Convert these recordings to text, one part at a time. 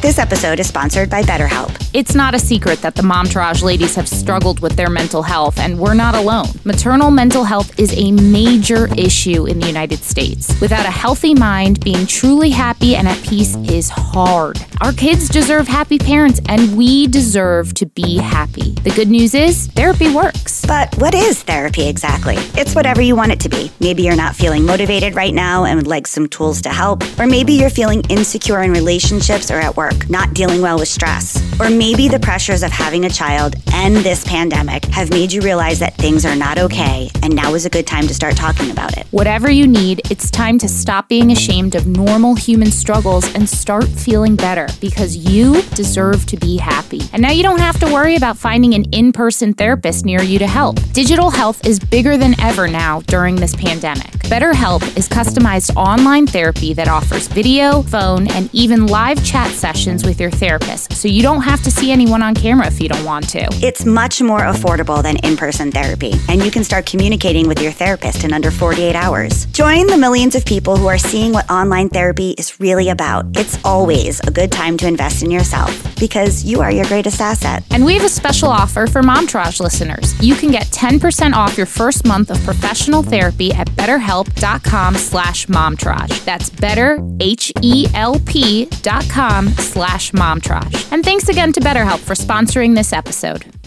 This episode is sponsored by BetterHelp. It's not a secret that the Momtourage ladies have struggled with their mental health, and we're not alone. Maternal mental health is a major issue in the United States. Without a healthy mind, being truly happy and at peace is hard. Our kids deserve happy parents, and we deserve to be happy. The good news is, therapy works. But what is therapy exactly? It's whatever you want it to be. Maybe you're not feeling motivated right now and would like some tools to help, or maybe you're feeling insecure in relationships or at work work, not dealing well with stress. Or maybe the pressures of having a child and this pandemic have made you realize that things are not okay, and now is a good time to start talking about it. Whatever you need, it's time to stop being ashamed of normal human struggles and start feeling better because you deserve to be happy. And now you don't have to worry about finding an in person therapist near you to help. Digital health is bigger than ever now during this pandemic. BetterHelp is customized online therapy that offers video, phone, and even live chat sessions with your therapist, so you don't have to see anyone on camera if you don't want to. It's much more affordable than in person therapy, and you can start communicating with your therapist in under 48 hours. Join the millions of people who are seeing what online therapy is really about. It's always a good time to invest in yourself because you are your greatest asset. And we have a special offer for Momtourage listeners. You can get 10% off your first month of professional therapy at betterhelp.com slash momtourage. That's better, H-E-L-P dot com slash momtourage. And thanks again to BetterHelp for sponsoring this episode.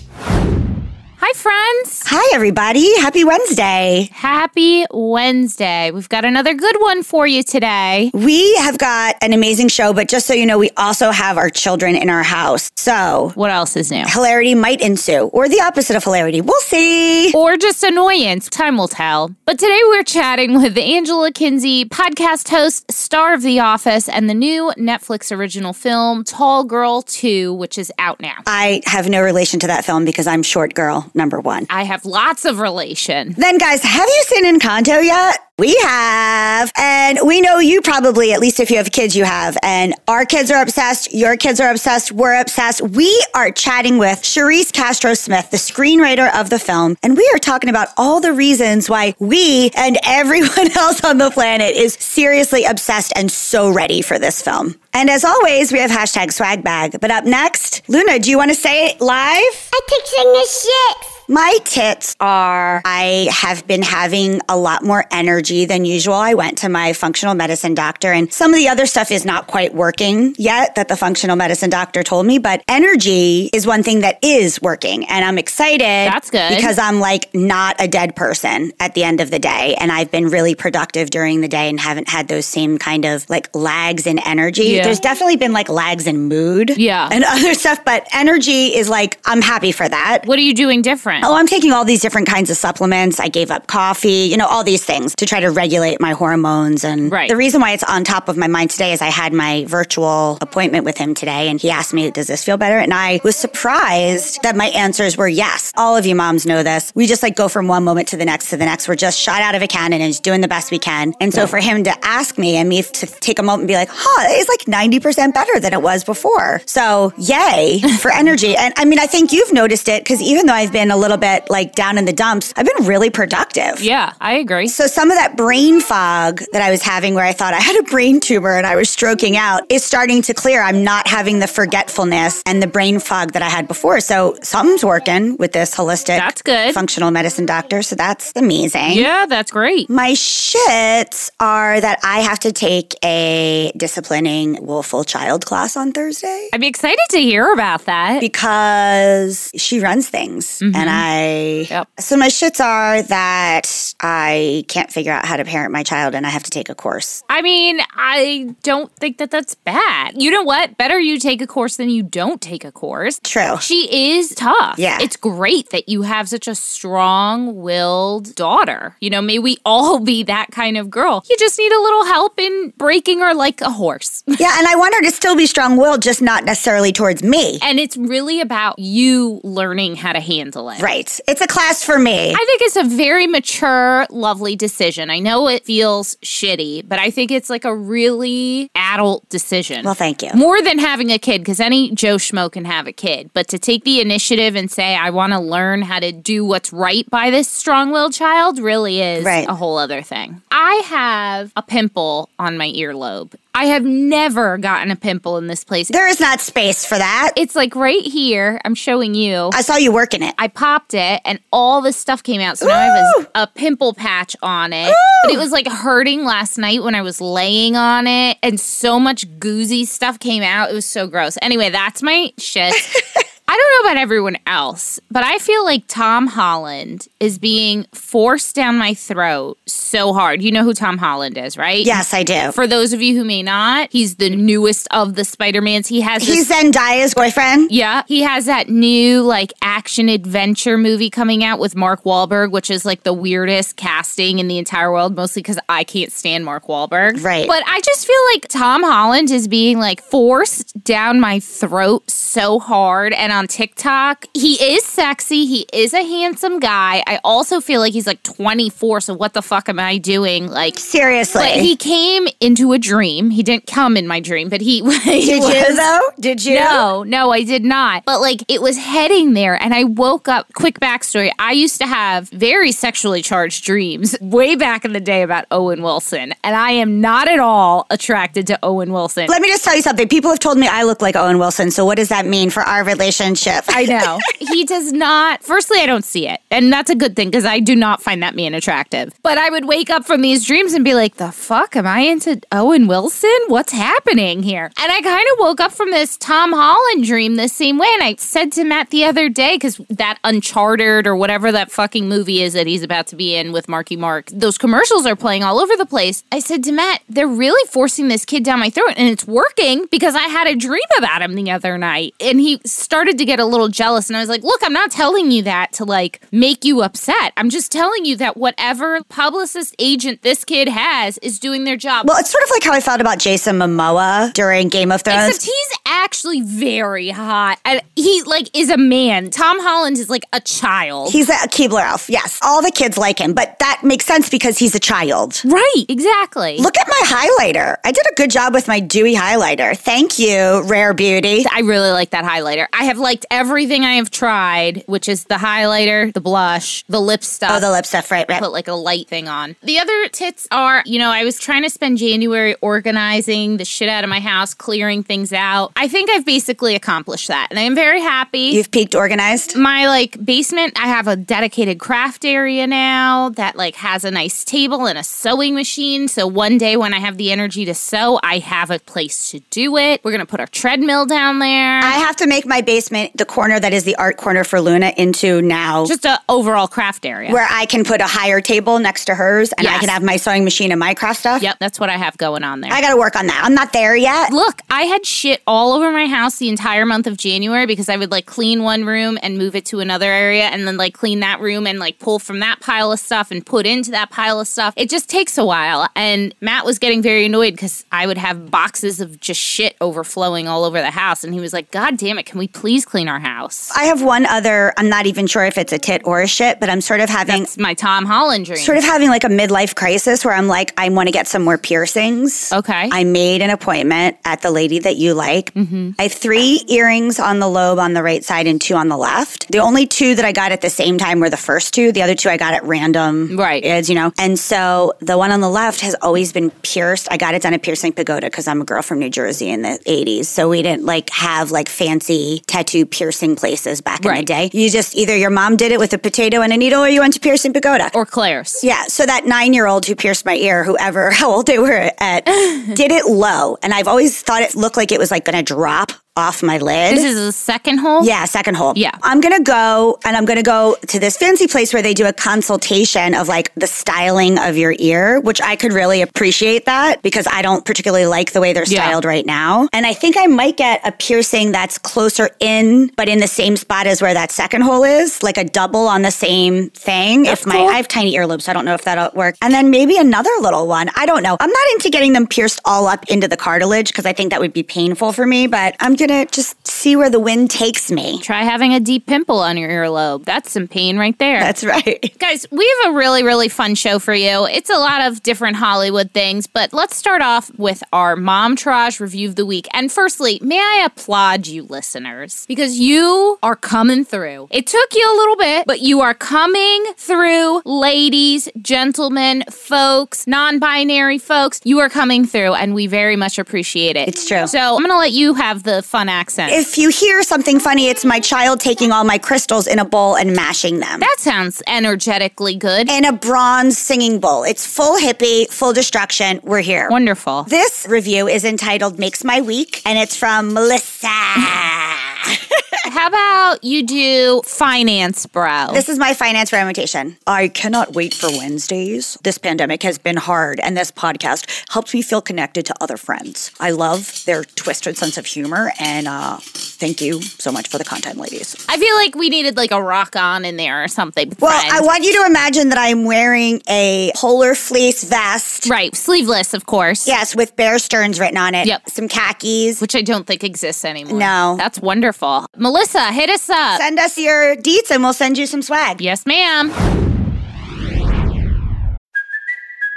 Hi, friends. Hi, everybody. Happy Wednesday. Happy Wednesday. We've got another good one for you today. We have got an amazing show, but just so you know, we also have our children in our house. So, what else is new? Hilarity might ensue, or the opposite of hilarity. We'll see. Or just annoyance. Time will tell. But today we're chatting with Angela Kinsey, podcast host, star of The Office, and the new Netflix original film, Tall Girl 2, which is out now. I have no relation to that film because I'm short girl number one. I have lots of relation. Then, guys, have you seen Encanto yet? We have. And we know you probably, at least if you have kids, you have. And our kids are obsessed. Your kids are obsessed. We're obsessed. We are chatting with Charise Castro Smith, the screenwriter of the film. And we are talking about all the reasons why we and everyone else on the planet is seriously obsessed and so ready for this film. And as always, we have hashtag swag bag. But up next, Luna, do you want to say it live? I picked the six. My tits are I have been having a lot more energy than usual. I went to my functional medicine doctor and some of the other stuff is not quite working yet that the functional medicine doctor told me, but energy is one thing that is working and I'm excited. That's good. Because I'm like not a dead person at the end of the day and I've been really productive during the day and haven't had those same kind of like lags in energy. Yeah. There's definitely been like lags in mood. Yeah. And other stuff, but energy is like I'm happy for that. What are you doing different? Oh, I'm taking all these different kinds of supplements. I gave up coffee, you know, all these things to try to regulate my hormones. And right. the reason why it's on top of my mind today is I had my virtual appointment with him today and he asked me, Does this feel better? And I was surprised that my answers were yes. All of you moms know this. We just like go from one moment to the next to the next. We're just shot out of a cannon and just doing the best we can. And so yeah. for him to ask me and me to take a moment and be like, huh, it's like 90% better than it was before. So yay for energy. And I mean, I think you've noticed it because even though I've been a little bit like down in the dumps, I've been really productive. Yeah, I agree. So some of that brain fog that I was having where I thought I had a brain tumor and I was stroking out is starting to clear. I'm not having the forgetfulness and the brain fog that I had before. So something's working with this holistic that's good. functional medicine doctor. So that's amazing. Yeah, that's great. My shits are that I have to take a disciplining willful child class on Thursday. I'm excited to hear about that. Because she runs things. Mm-hmm. And Mm-hmm. I. Yep. So my shits are that I can't figure out how to parent my child and I have to take a course. I mean, I don't think that that's bad. You know what? Better you take a course than you don't take a course. True. She is tough. Yeah. It's great that you have such a strong willed daughter. You know, may we all be that kind of girl. You just need a little help in breaking her like a horse. Yeah, and I want her to still be strong willed, just not necessarily towards me. and it's really about you learning how to handle it. Right. It's a class for me. I think it's a very mature, lovely decision. I know it feels shitty, but I think it's like a really adult decision. Well, thank you. More than having a kid, because any Joe Schmo can have a kid. But to take the initiative and say, I want to learn how to do what's right by this strong willed child really is Right. a whole other thing. I have a pimple on my earlobe. I have never gotten a pimple in this place. There is not space for that. It's like right here. I'm showing you. I saw you working it. I popped it and all this stuff came out. So now I have a, a pimple patch on it. But it was like hurting last night when I was laying on it and so much goozy stuff came out. It was so gross. Anyway, that's my shit. I don't know about everyone else, but I feel like Tom Holland is being forced down my throat so hard. You know who Tom Holland is, right? Yes, I do. For those of you who may not, he's the newest of the Spider-Mans. He has this He's Zendaya's boyfriend. yeah, he has that new like action adventure movie coming out with Mark Wahlberg, which is like the weirdest casting in the entire world, mostly because I can't stand Mark Wahlberg. Right. But I just feel like Tom Holland is being like forced down my throat so hard. And on TikTok, he is sexy. He is a handsome guy. I also feel like he's like 24. So what the fuck am I doing? Like, Seriously. but he came into a dream. He didn't come in my dream, but he, he Did was, you though? Did you? no, no, I did not. But like it was heading there, and I woke up. Quick backstory I used to have very sexually charged dreams way back in the day about Owen Wilson, and I am not at all attracted to Owen Wilson. Let me just tell you something. People have told me I look like Owen Wilson. So what does that mean for our relationship? I know. he does not. Firstly, I don't see it. And that's a good thing because I do not find that man attractive. But I would wake up from these dreams and be like, the fuck? Am I into Owen Wilson? What's happening here? And I kind of woke up from this Tom Holland dream the same way. And I said to Matt the other day, because that Uncharted or whatever that fucking movie is that he's about to be in with Marky Mark, those commercials are playing all over the place. I said to Matt, they're really forcing this kid down my throat. And it's working because I had a dream about him the other night. And he started to get a little jealous. And I was like, look, I'm not telling you that to like make you upset. I'm just telling you that whatever publicist agent this kid has is doing their job. well, it's sort of like how I felt about Jason Momoa during Game of Thrones. Except he's actually very hot. And he like is a man. Tom Holland is like a child. He's a Keebler elf. Yes. All the kids like him, but that makes sense because he's a child. right, exactly. Look at my highlighter. I did a good job with my dewy highlighter. Thank you, Rare Beauty. I really like that highlighter. I have liked everything I have tried, which is the highlighter, the blush, the lip stuff. Oh, the lip stuff, right, right. put like a light thing on. The other tits are, you know, I was trying to spend January organizing the shit out of my house, clearing things out. I think I've basically accomplished that, and I am very happy. You've peaked organized. my like basement, I have a dedicated craft area now that like has a nice table and a sewing machine. So one day when I have the energy to sew, I have a place to do it. We're gonna put our treadmill down there. I have to make my basement the corner that is the art corner for Luna into now just an overall craft area. where I can put a higher table next to hers and I can have my sewing machine and my craft stuff. Yep, that's what I have going on there. I got to work on that. I'm not there yet. Look, I had shit all over my house the entire month of January because I would like clean one room and move it to another area and then like clean that room and like pull from that pile of stuff and put into that pile of stuff. It just takes a while. And Matt was getting very annoyed because I would have boxes of just shit overflowing all over the house. And he was like, God damn it, can we please clean our house? I have one other, I'm not even sure if it's a tit or a shit, but I'm sort of having It's my Tom Holland dream. sort of having like a midlife crisis where I'm like, I want to get some more piercings. Okay. I made an appointment at the lady that you like. Mm-hmm. I have three earrings on the lobe on the right side and two on the left. The only two that I got at the same time were the first two. The other two I got at random. Right. Is, you know. And so the one on the left has always been pierced. I got it done at Piercing Pagoda because I'm a girl from New Jersey in the 80s. So we didn't like have like fancy tattoo piercing places back in the day. You just either your mom did it with a potato and a needle or you went to Piercing Pagoda. or Claire's. Yeah, so that nine year old who pierced my ear, whoever, how old they were at, did it low. And I've always thought it looked like it was like gonna drop off my lid. This is a second hole? Yeah, second hole. Yeah. I'm going to go and I'm going to go to this fancy place where they do a consultation of like the styling of your ear, which I could really appreciate that because I don't particularly like the way they're Yeah. styled right now. And I think I might get a piercing that's closer in, but in the same spot as where that second hole is, like a double on the same thing. if my, cool. I have tiny earlobes, so I don't know if that'll work. And then maybe another little one. I don't know. I'm not into getting them pierced all up into the cartilage because I think that would be painful for me, but I'm to just see where the wind takes me. Try having a deep pimple on your earlobe. That's some pain right there. That's right. Guys, we have a really, really fun show for you. It's a lot of different Hollywood things, but let's start off with our Momtourage review of the week. And firstly, may I applaud you, listeners, because you are coming through. It took you a little bit, but you are coming through, ladies, gentlemen, folks, non binary folks. You are coming through, and we very much appreciate it. It's true. So I'm to let you have the fun accent. If you hear something funny, it's my child taking all my crystals in a bowl and mashing them. that sounds energetically good. in a bronze singing bowl. It's full hippie, full destruction. We're here. Wonderful. This review is entitled Makes My Week, and it's from Melissa. How about you do finance, bro? This is my finance remutation. I cannot wait for Wednesdays. This pandemic has been hard, and this podcast helps me feel connected to other friends. I love their twisted sense of humor, and uh, thank you so much for the content, ladies. I feel like we needed like a rock on in there or something. Well, friend. I want you to imagine that I'm wearing a polar fleece vest. right, sleeveless, of course. Yes, with Bear Stearns written on it. Yep. Some khakis. Which I don't think exists anymore. No. That's wonderful. Melissa, hit us up. Send us your deets and we'll send you some swag. yes, ma'am.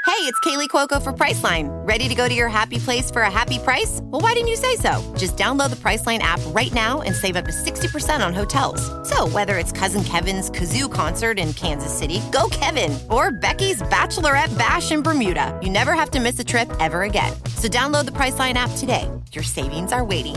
Hey, it's Kaley Cuoco for Priceline. Ready to go to your happy place for a happy price? Well, why didn't you say so? Just download the Priceline app right now and save up to 60% on hotels. So, whether it's Cousin Kevin's Kazoo concert in Kansas City, go Kevin, or Becky's Bachelorette Bash in Bermuda, you never have to miss a trip ever again. So, download the Priceline app today. Your savings are waiting.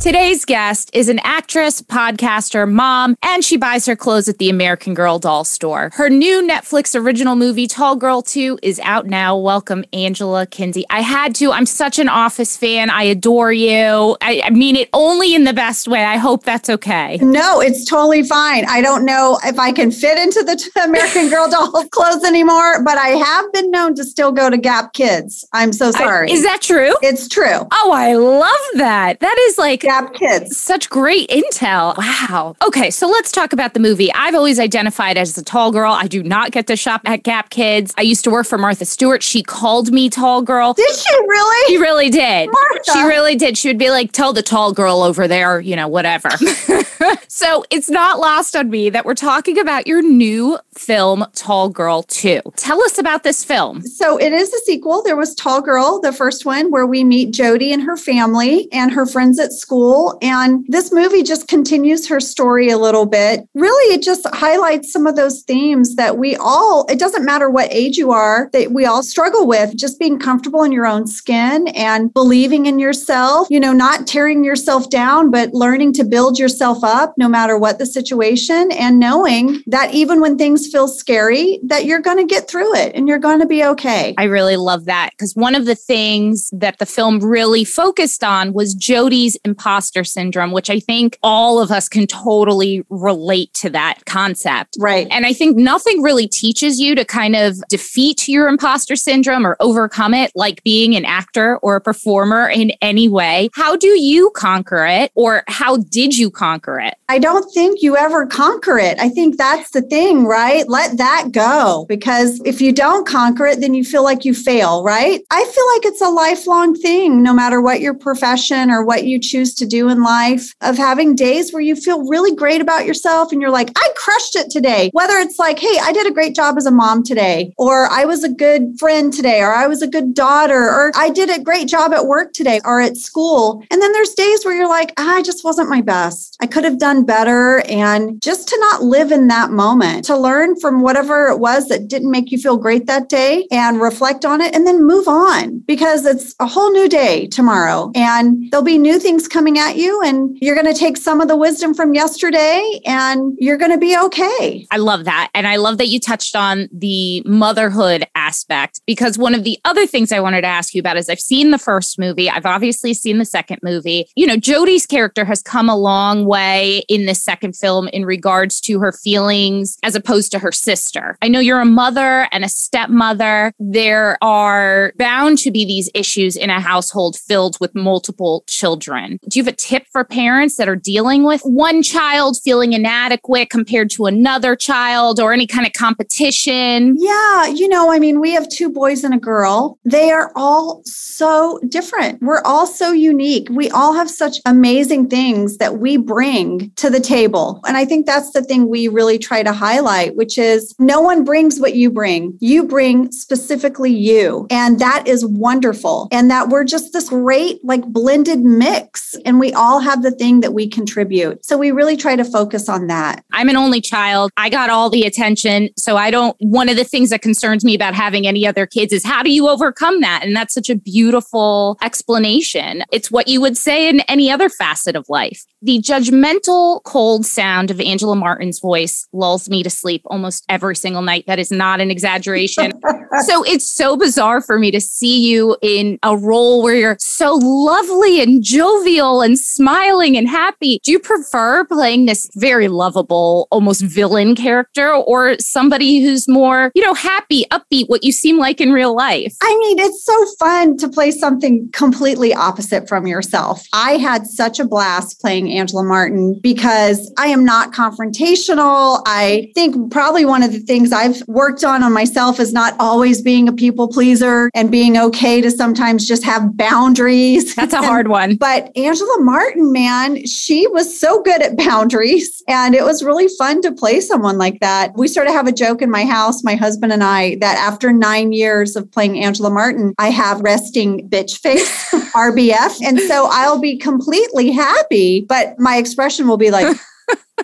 Today's guest is an actress, podcaster, mom, and she buys her clothes at the American Girl doll store. Her new Netflix original movie, Tall Girl 2, is out now. Welcome, Angela Kinsey. I had to. I'm such an Office fan. I adore you. I, I mean it only in the best way. I hope that's okay. No, it's totally fine. I don't know if I can fit into the t- American Girl doll clothes anymore, but I have been known to still go to Gap Kids. I'm so sorry. I- is that true? it's true. Oh, I love that. That is like Gap Kids. such great intel. Wow. Okay, so let's talk about the movie. I've always identified as a tall girl. I do not get to shop at Gap Kids. I used to work for Martha Stewart. She called me tall girl. Did she really? She really did. Martha. She really did. She would be like, tell the tall girl over there, you know, whatever. so it's not lost on me that we're talking about your new film, Tall Girl 2. Tell us about this film. So it is a sequel. There was Tall Girl, the first one, where we meet Jodi and her family and her friends at school. And this movie just continues her story a little bit. Really, it just highlights some of those themes that we all, it doesn't matter what age you are, that we all struggle with. Just being comfortable in your own skin and believing in yourself, you know, not tearing yourself down, but learning to build yourself up no matter what the situation and knowing that even when things feel scary, that you're going to get through it and you're going to be okay. I really love that because one of the things that the film really focused on was Jodi's imposter syndrome, which I think all of us can totally relate to that concept. Right. And I think nothing really teaches you to kind of defeat your imposter syndrome or overcome it like being an actor or a performer in any way. How do you conquer it or how did you conquer it? I don't think you ever conquer it. I think that's the thing, right? Let that go because if you don't conquer it, then you feel like you fail, right? I feel like it's a lifelong thing, no matter what your profession or what you choose choose to do in life, of having days where you feel really great about yourself and you're like, I crushed it today. Whether it's like, hey, I did a great job as a mom today, or I was a good friend today, or I was a good daughter, or I did a great job at work today or at school. And then there's days where you're like, ah, I just wasn't my best. I could have done better. And just to not live in that moment, to learn from whatever it was that didn't make you feel great that day and reflect on it and then move on because it's a whole new day tomorrow and there'll be new things coming at you and you're going to take some of the wisdom from yesterday and you're going to be okay. I love that. And I love that you touched on the motherhood aspect because one of the other things I wanted to ask you about is I've seen the first movie, I've obviously seen the second movie. You know, Jodi's character has come a long way in this second film in regards to her feelings as opposed to her sister. I know you're a mother and a stepmother. There are bound to be these issues in a household filled with multiple children. Do you have a tip for parents that are dealing with one child feeling inadequate compared to another child or any kind of competition? Yeah, you know, I mean, we have two boys and a girl. They are all so different. We're all so unique. We all have such amazing things that we bring to the table. And I think that's the thing we really try to highlight, which is no one brings what you bring. You bring specifically you. And that is wonderful. And that we're just this great, like blended mix. And we all have the thing that we contribute. So we really try to focus on that. I'm an only child. I got all the attention. So I don't, one of the things that concerns me about having any other kids is how do you overcome that? And that's such a beautiful explanation. It's what you would say in any other facet of life. The judgmental, cold sound of Angela Martin's voice lulls me to sleep almost every single night. That is not an exaggeration. so it's so bizarre for me to see you in a role where you're so lovely and jovial and smiling and happy. Do you prefer playing this very lovable, almost villain character or somebody who's more, you know, happy, upbeat, what you seem like in real life? I mean, it's so fun to play something completely opposite from yourself. I had such a blast playing Angela Martin because I am not confrontational. I think probably one of the things I've worked on on myself is not always being a people pleaser and being okay to sometimes just have boundaries. That's a hard one. But Angela Martin, man, she was so good at boundaries and it was really fun to play someone like that. We sort of have a joke in my house, my husband and I, that after nine years of playing Angela Martin, I have resting bitch face, RBF. And so I'll be completely happy, but my expression will be like,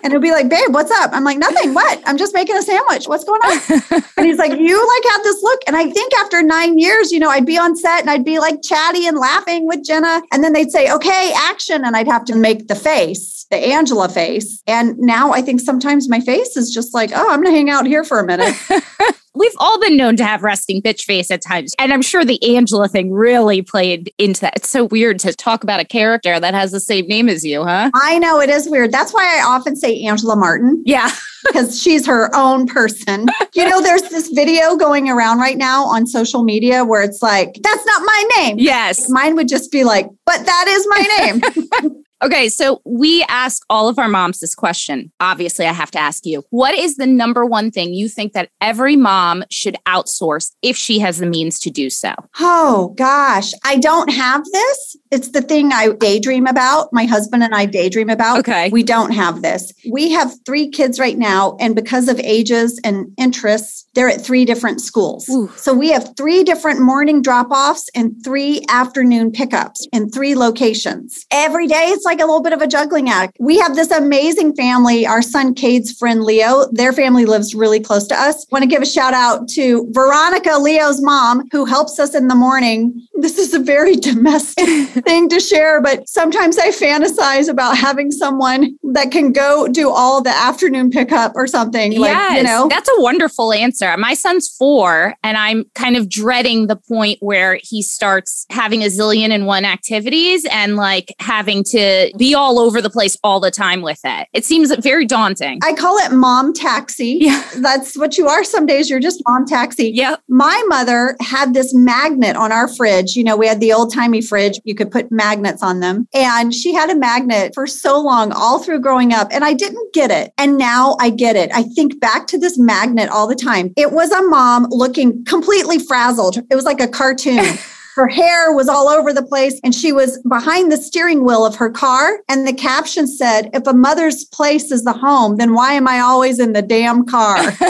and he'll be like, babe, what's up? I'm like, nothing. What? I'm just making a sandwich. What's going on? and he's like, you like have this look. And I think after nine years, you know, I'd be on set and I'd be like chatty and laughing with Jenna. And then they'd say, okay, action. And I'd have to make the face, the Angela face. And now I think sometimes my face is just like, oh, I'm going to hang out here for a minute. We've all been known to have resting bitch face at times. And I'm sure the Angela thing really played into that. It's so weird to talk about a character that has the same name as you, huh? I know it is weird. That's why I often say Angela Martin. Yeah. because she's her own person. You know, there's this video going around right now on social media where it's like, that's not my name. Yes. Mine would just be like, but that is my name. Okay, so we ask all of our moms this question. Obviously, I have to ask you what is the number one thing you think that every mom should outsource if she has the means to do so? Oh, gosh. I don't have this. It's the thing I daydream about. My husband and I daydream about. Okay. We don't have this. We have three kids right now, and because of ages and interests, they're at three different schools. Ooh. So we have three different morning drop offs and three afternoon pickups in three locations. Every day, it's like a little bit of a juggling act. We have this amazing family. Our son Cade's friend Leo, their family lives really close to us. Want to give a shout out to Veronica, Leo's mom, who helps us in the morning. This is a very domestic thing to share, but sometimes I fantasize about having someone that can go do all the afternoon pickup or something. yes, Like, you know, that's a wonderful answer. My son's four, and I'm kind of dreading the point where he starts having a zillion and one activities and like having to be all over the place all the time with it. It seems very daunting. I call it mom taxi. Yeah. That's what you are. Some days you're just mom taxi. Yep. My mother had this magnet on our fridge. You know, we had the old timey fridge. You could put magnets on them. And she had a magnet for so long, all through growing up. And I didn't get it. And now I get it. I think back to this magnet all the time. It was a mom looking completely frazzled. It was like a cartoon. her hair was all over the place and she was behind the steering wheel of her car. And the caption said, If a mother's place is the home, then why am I always in the damn car?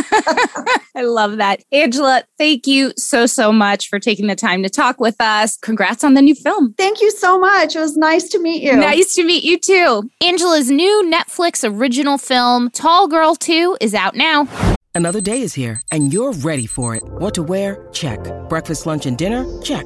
I love that. Angela, thank you so, so much for taking the time to talk with us. Congrats on the new film. Thank you so much. It was nice to meet you. Nice to meet you too. Angela's new Netflix original film, Tall Girl 2, is out now. Another day is here and you're ready for it. What to wear? Check. Breakfast, lunch, and dinner? Check.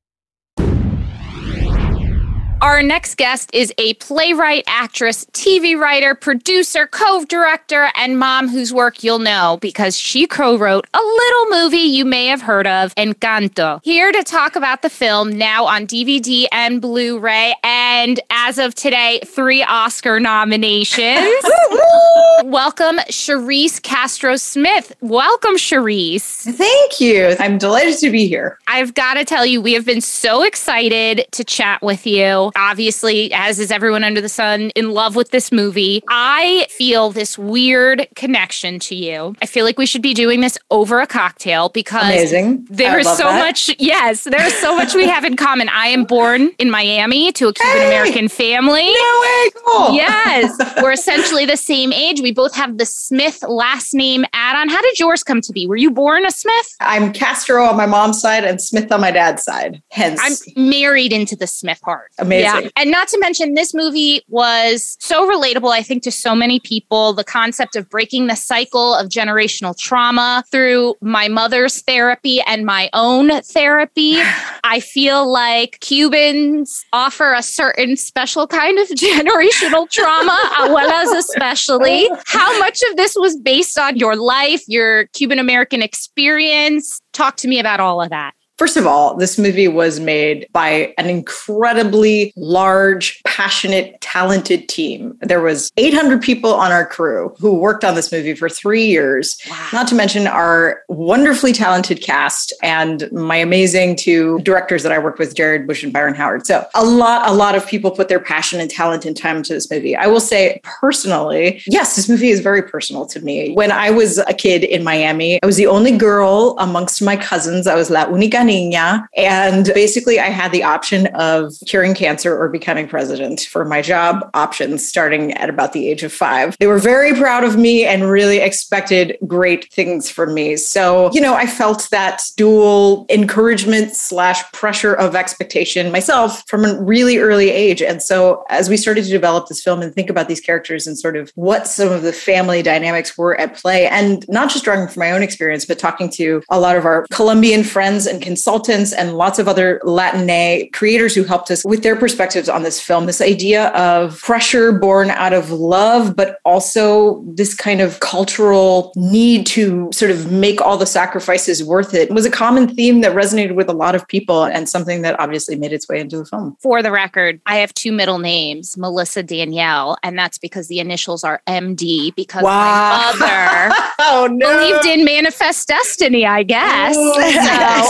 Our next guest is a playwright, actress, TV writer, producer, co director, and mom whose work you'll know because she co wrote a little movie you may have heard of, Encanto. Here to talk about the film, now on DVD and Blu ray, and as of today, three Oscar nominations. Welcome, Charise Castro Smith. Welcome, Charise. Thank you. I'm delighted to be here. I've got to tell you, we have been so excited to chat with you obviously, as is everyone under the sun, in love with this movie. I feel this weird connection to you. I feel like we should be doing this over a cocktail because Amazing. there's so that. much, yes, there's so much we have in common. I am born in Miami to a Cuban American family. No way. Cool. Yes, we're essentially the same age. We both have the Smith last name add on. How did yours come to be? Were you born a Smith? I'm Castro on my mom's side and Smith on my dad's side. Hence, I'm married into the Smith heart. Amazing. Yeah. And not to mention, this movie was so relatable, I think, to so many people. The concept of breaking the cycle of generational trauma through my mother's therapy and my own therapy. I feel like Cubans offer a certain special kind of generational trauma, abuelas especially. How much of this was based on your life, your Cuban American experience? Talk to me about all of that. First of all, this movie was made by an incredibly large, passionate, talented team. There was 800 people on our crew who worked on this movie for 3 years. Wow. Not to mention our wonderfully talented cast and my amazing two directors that I worked with, Jared Bush and Byron Howard. So, a lot a lot of people put their passion and talent and time into this movie. I will say personally, yes, this movie is very personal to me. When I was a kid in Miami, I was the only girl amongst my cousins. I was la única niña. And basically, I had the option of curing cancer or becoming president for my job options starting at about the age of five. They were very proud of me and really expected great things from me. So, you know, I felt that dual encouragement slash pressure of expectation myself from a really early age. And so, as we started to develop this film and think about these characters and sort of what some of the family dynamics were at play, and not just drawing from my own experience, but talking to a lot of our Colombian friends and consultants and lots of other Latinx creators who helped us with their perspectives on this film, this idea of pressure born out of love, but also this kind of cultural need to sort of make all the sacrifices worth it was a common theme that resonated with a lot of people and something that obviously made its way into the film. For the record, I have two middle names, Melissa Danielle, and that's because the initials are MD because wow. my mother oh, no. believed in manifest destiny, I guess. Oh,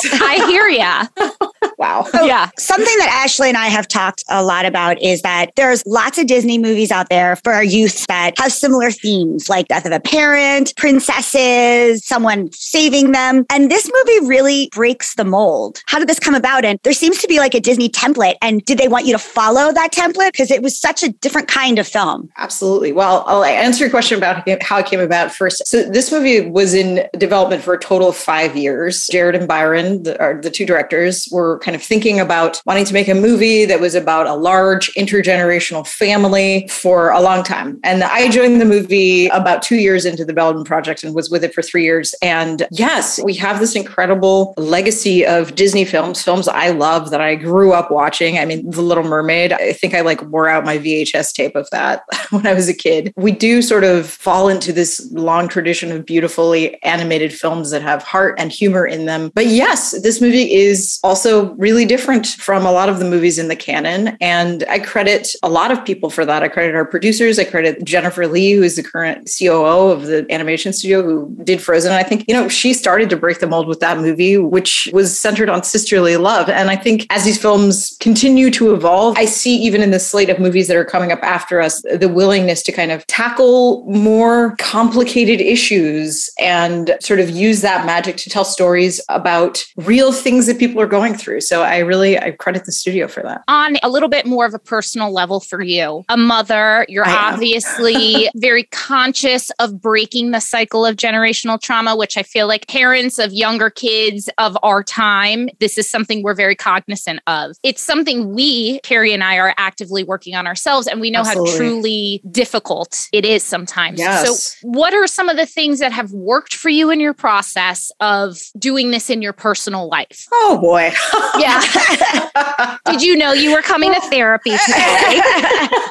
so I hear ya. wow. So yeah. Something that Ashley and I have talked a lot about is that there's lots of Disney movies out there for our youth that have similar themes like death of a parent, princesses, someone saving them. And this movie really breaks the mold. How did this come about? And there seems to be like a Disney template. And did they want you to follow that template? Because it was such a different kind of film. Absolutely. Well, I'll answer your question about how it came about first. So this movie was in development for a total of five years. Jared and Byron, the, the two directors, were kind kind of thinking about wanting to make a movie that was about a large intergenerational family for a long time. And I joined the movie about two years into the development project and was with it for three years. And yes, we have this incredible legacy of Disney films, films I love that I grew up watching. I mean, The Little Mermaid, I think I like wore out my VHS tape of that when I was a kid. We do sort of fall into this long tradition of beautifully animated films that have heart and humor in them. But yes, this movie is also really different from a lot of the movies in the canon. And I credit a lot of people for that. I credit our producers. I credit Jennifer Lee, who is the current COO of the animation studio who did Frozen. I think, you know, she started to break the mold with that movie, which was centered on sisterly love. And I think as these films continue to evolve, I see even in the slate of movies that are coming up after us, the willingness to kind of tackle more complicated issues and sort of use that magic to tell stories about real things that people are going through. So I really I credit the studio for that. On a little bit more of a personal level for you, a mother, you're obviously very conscious of breaking the cycle of generational trauma, which I feel like parents of younger kids of our time, this is something we're very cognizant of. It's something we, Carrie and I, are actively working on ourselves, and we know Absolutely. how truly difficult it is sometimes. Yes. So, what are some of the things that have worked for you in your process of doing this in your personal life? Oh boy. yeah. Did you know you were coming to therapy today?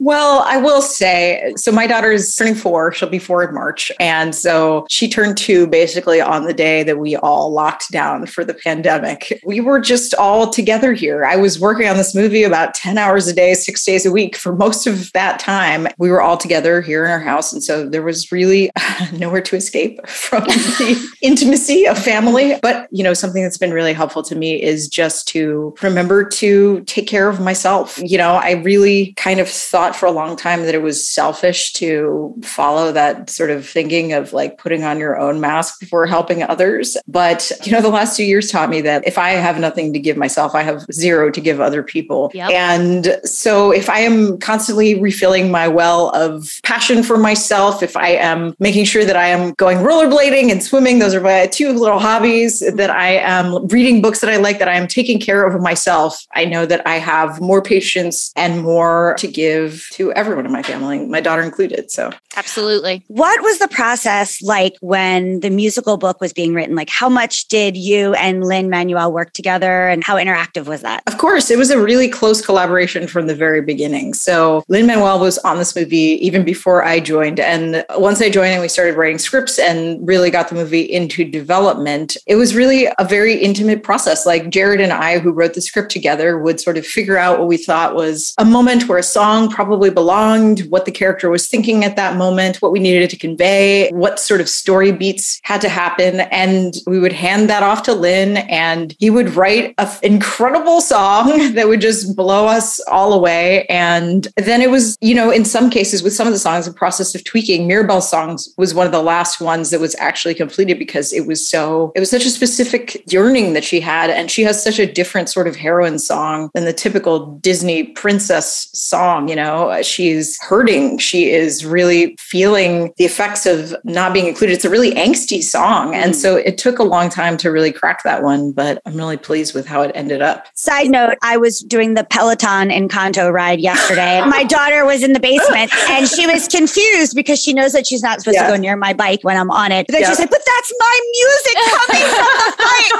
well, I will say so my daughter is turning four. She'll be four in March. And so she turned two basically on the day that we all locked down for the pandemic. We were just all together here. I was working on this movie about 10 hours a day, six days a week for most of that time. We were all together here in our house. And so there was really nowhere to escape from the intimacy of family. But, you know, something that's been really helpful to me is just to remember to take care of myself. You know, I really kind of thought for a long time that it was selfish to follow that sort of thinking of like putting on your own mask before helping others. But, you know, the last two years taught me that if I have nothing to give myself, I have zero to give other people. Yep. And so if I am constantly refilling my well of passion for myself, if I am making sure that I am going rollerblading and swimming, those are my two little hobbies, that I am reading books that I like, that I am taking care of myself, I know that I have more patience and more to give to everyone in my family, my daughter included. So, absolutely. What was the process like when the musical book was being written? Like, how much did you and Lin-Manuel work together and how interactive was that? Of course, it was a really close collaboration from the very beginning. So, Lin-Manuel was on this movie even before I joined. And once I joined and we started writing scripts and really got the movie into development, it was really a very intimate process. Like Jared and I, who wrote the script together, would sort of figure out what we thought was a moment where a song probably belonged, what the character was thinking at that moment, what we needed to convey, what sort of story beats had to happen. And we would hand that off to Lin, and he would write an incredible song that would just blow us all away. And then it was, you know, in some cases with some of the songs, the process of tweaking. Mirabel's songs was one of the last ones that was actually completed because it was so, it was such a specific yearning that she had. And she has such a different sort of heroine song than the typical Disney princess song. You know, she's hurting. She is really feeling the effects of not being included. It's a really angsty song. And mm. so it took a long time to really crack that one, but I'm really pleased with how it ended up. Side note, I was doing the Peloton Encanto ride yesterday. My daughter was in the basement and she was confused because she knows that she's not supposed yeah. to go near my bike when I'm on it. But then yeah. she's like, but that's my music coming from the bike.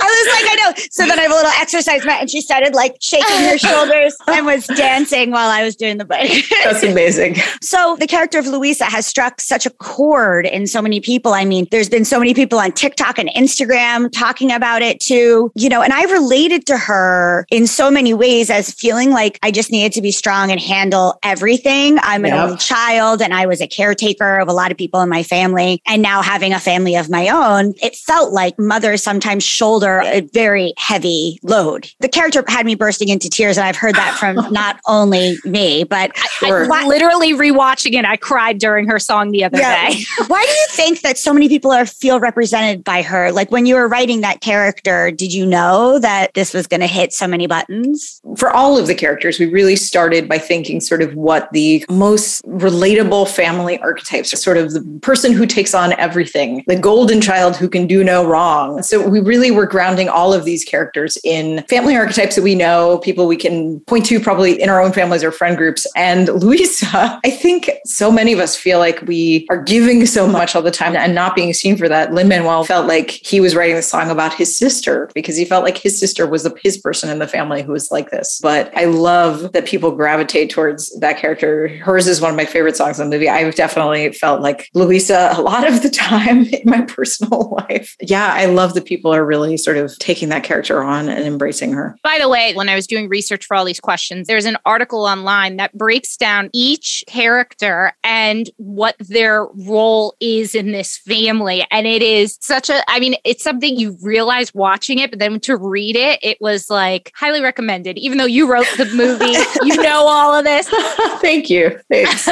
I was like, I know. So then I have a little exercise mat and she started like shaking her shoulders and was dancing while I was doing the bike. That's amazing. so the character of Luisa has struck such a chord in so many people. I mean, there's been so many people on TikTok and Instagram talking about it too, you know, and I related to her in so many ways as feeling like I just needed to be strong and handle everything. I'm an only child and I was a caretaker of a lot of people in my family. And now having a family of my own, it felt like mothers sometimes shoulder a very heavy load. The character had me bursting into tears. And I've heard that from not only me, but I, I literally rewatching it, I cried during her song the other yeah. day. Why do you think that so many people are feel represented by her? Like when you were writing that character, did you know that this was going to hit so many buttons? For all of the characters, we really started by thinking sort of what the most relatable family archetypes are sort of the person who takes on everything, the golden child who can do no wrong. So we really were grounding all of these characters in family archetypes that we know, people we can point to probably in our own families or friend groups. And Luisa, I think so many of us feel like we are giving so much all the time and not being seen for that. Lin Manuel felt like he was writing the song about his sister because he felt like his sister was the, his person in the family who was like this. But I love that people gravitate towards that character. Hers is one of my favorite songs in the movie. I've definitely felt like Luisa a lot of the time in my personal life. Yeah, I love that people are really sort of taking that character on and embracing her. By the way, when I was doing research for all these questions, there's an article online that breaks down each character and what their role is in this family. And it is such a, I mean, it's something you realize watching it, but then to read it, it was like highly recommended. Even though you wrote the movie, you know all of this. Thank you. Thanks.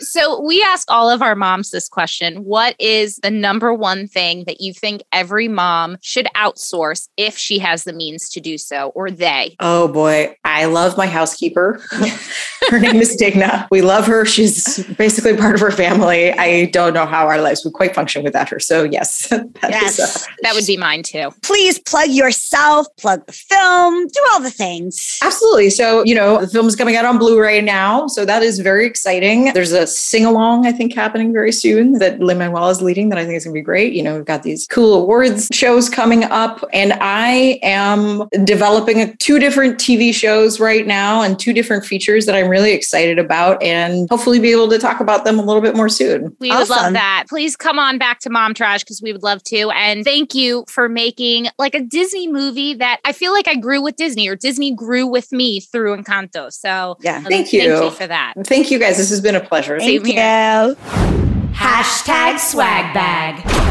so we ask all of our moms this question What is the number one thing that you think every mom should outsource if she has the means to do so, or they? Oh boy. I love my housekeeper. her name is Digna. We love her. She's basically part of our family. I don't know how our lives would quite function without her. So, yes, that, yes. Is, uh, that would be mine too. Please plug yourself, plug the film, do all the things. Absolutely. So, you know, the film is coming out on Blu ray now. So, that is very exciting. There's a sing along, I think, happening very soon that Lin Manuel is leading that I think is going to be great. You know, we've got these cool awards shows coming up, and I am developing two different TV shows right now and two different features that I'm really excited about and hopefully be able to talk about them a little bit more soon. We awesome. would love that. Please come on back to Momtourage because we would love to. And thank you for making like a Disney movie that I feel like I grew with Disney or Disney grew with me through Encanto. So yeah, um, thank you. Thank you for that. Thank you guys. This has been a pleasure. Thank Same you. Here. Hashtag swag bag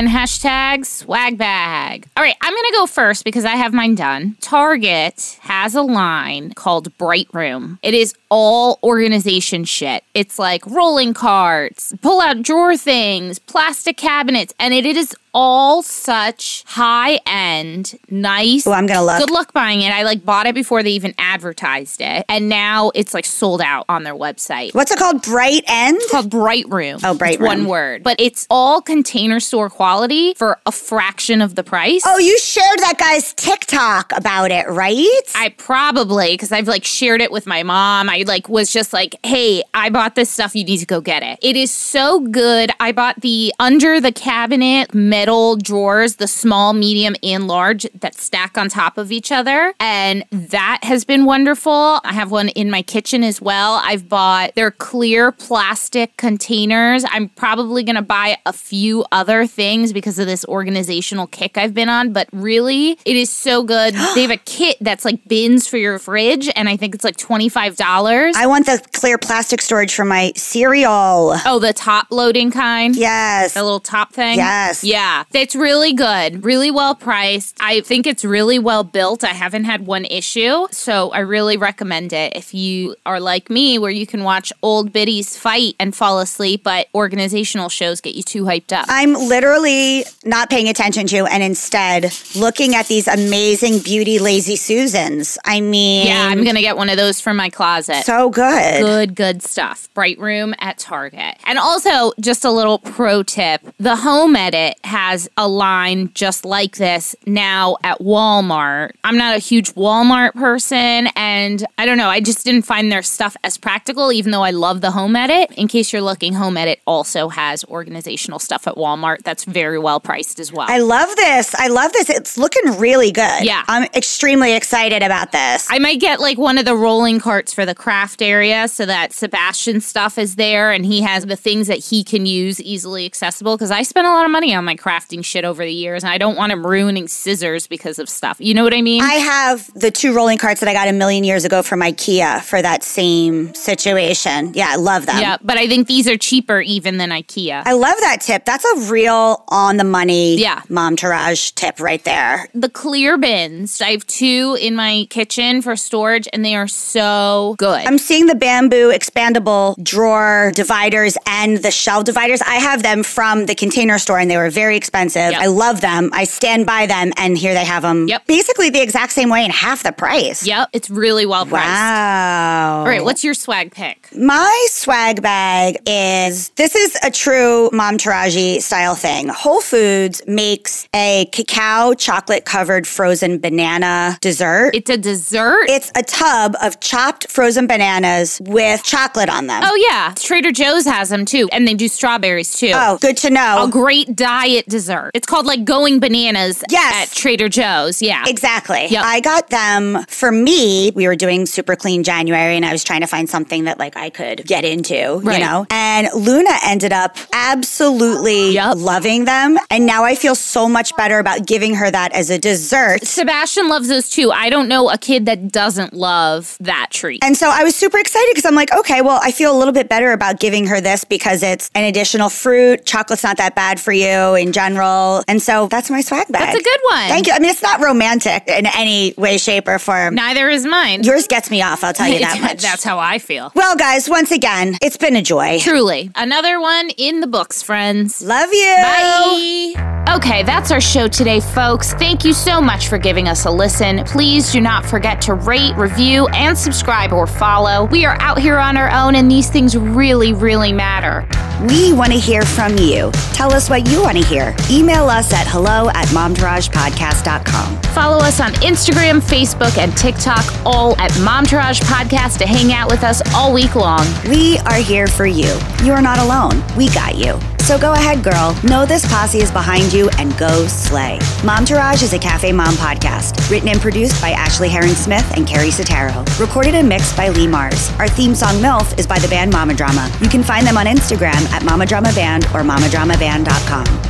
and hashtag swag bag. All right, I'm gonna go first because I have mine done. Target has a line called Brightroom. It is all organization shit. It's like rolling carts, pull out drawer things, plastic cabinets, and it is all such high end, nice. Oh, I'm gonna look. Good luck buying it. I like bought it before they even advertised it, and now it's like sold out on their website. What's it called? Bright End. It's called Brightroom. Oh, Bright it's Room. One word, but it's all container store quality for a fraction of the price. Oh, you shared that guy's TikTok about it, right? I probably because I've like shared it with my mom. I like was just like, hey, I bought this stuff. You need to go get it. It is so good. I bought the under the cabinet metal drawers, the small, medium, and large that stack on top of each other. And that has been wonderful. I have one in my kitchen as well. I've bought their clear plastic containers. I'm probably going to buy a few other things because of this organizational kick I've been on, but really, it is so good. they have a kit that's like bins for your fridge, and I think it's like $25. I want the clear plastic storage for my cereal. Oh, the top loading kind? Yes. The little top thing? Yes. Yeah. It's really good, really well priced. I think it's really well built. I haven't had one issue, so I really recommend it if you are like me, where you can watch old biddies fight and fall asleep, but organizational shows get you too hyped up. I'm literally not paying attention to and instead looking at these amazing beauty lazy Susans. I mean, yeah, I'm going to get one of those from my closet. So good. Good, good stuff. Brightroom at Target. And also, just a little pro tip the home edit has a line just like this now at Walmart. I'm not a huge Walmart person, and I don't know, I just didn't find their stuff as practical, even though I love the home edit. In case you're looking, home edit also has organizational stuff at Walmart that's very well priced as well. I love this. I love this. It's looking really good. Yeah. I'm extremely excited about this. I might get like one of the rolling carts for the craft area so that Sebastian's stuff is there and he has the things that he can use easily accessible because I spent a lot of money on my craft crafting shit over the years, and I don't want him ruining scissors because of stuff. You know what I mean? I have the two rolling carts that I got a million years ago from IKEA for that same situation. Yeah, I love them. yeah, but I think these are cheaper even than IKEA. I love that tip. That's a real on the money Yeah. Momtourage tip right there. the clear bins, I have two in my kitchen for storage, and they are so good. I'm seeing the bamboo expandable drawer dividers and the shelf dividers. I have them from the container store and they were very expensive. Yep. I love them. I stand by them and here they have them Yep. basically the exact same way and half the price. yep, it's really well priced. Wow. All right, what's your swag pick? My swag bag is this is a true Momtourage style thing. Whole Foods makes a cacao chocolate covered frozen banana dessert. It's a dessert. it's a tub of chopped frozen bananas with chocolate on them. oh yeah, Trader Joe's has them too, and they do strawberries too. Oh, good to know. A great diet dessert. It's called like going bananas Yes. at Trader Joe's. Yeah. Exactly. Yep. I got them for me. We were doing super clean January and I was trying to find something that like I could get into, Right. you know? And Luna ended up absolutely Yep. loving them. And now I feel so much better about giving her that as a dessert. Sebastian loves those too. I don't know a kid that doesn't love that treat. And so I was super excited because I'm like, okay, well, I feel a little bit better about giving her this because it's an additional fruit. Chocolate's not that bad for you in general. And so that's my swag bag. That's a good one. Thank you. I mean, it's not romantic in any way, shape, or form. Neither is mine. Yours gets me off, I'll tell you that much. That's how I feel. well, guys, once again, it's been a joy. Truly. Another one in the books, friends. Love you. Bye. Okay, that's our show today, folks. Thank you so much for giving us a listen. Please do not forget to rate, review, and subscribe or follow. We are out here on our own, and these things really, really matter. We want to hear from you. Tell us what you want to hear. Email us at hello at momtouragepodcast.com. Follow us on Instagram, Facebook, and TikTok, all at Momtourage Podcast to hang out with us all week long. We are here for you. You are not alone. We got you. So go ahead, girl. Know this posse is behind you and go slay. Momtourage is a CafeMom podcast. Written and produced by Ashley Herring Smith and Keri Sotero. Recorded and mixed by Lee Mars. Our theme song MILF is by the band Mama Drama. You can find them on Instagram at Mama Drama Band or mamadramaband.com.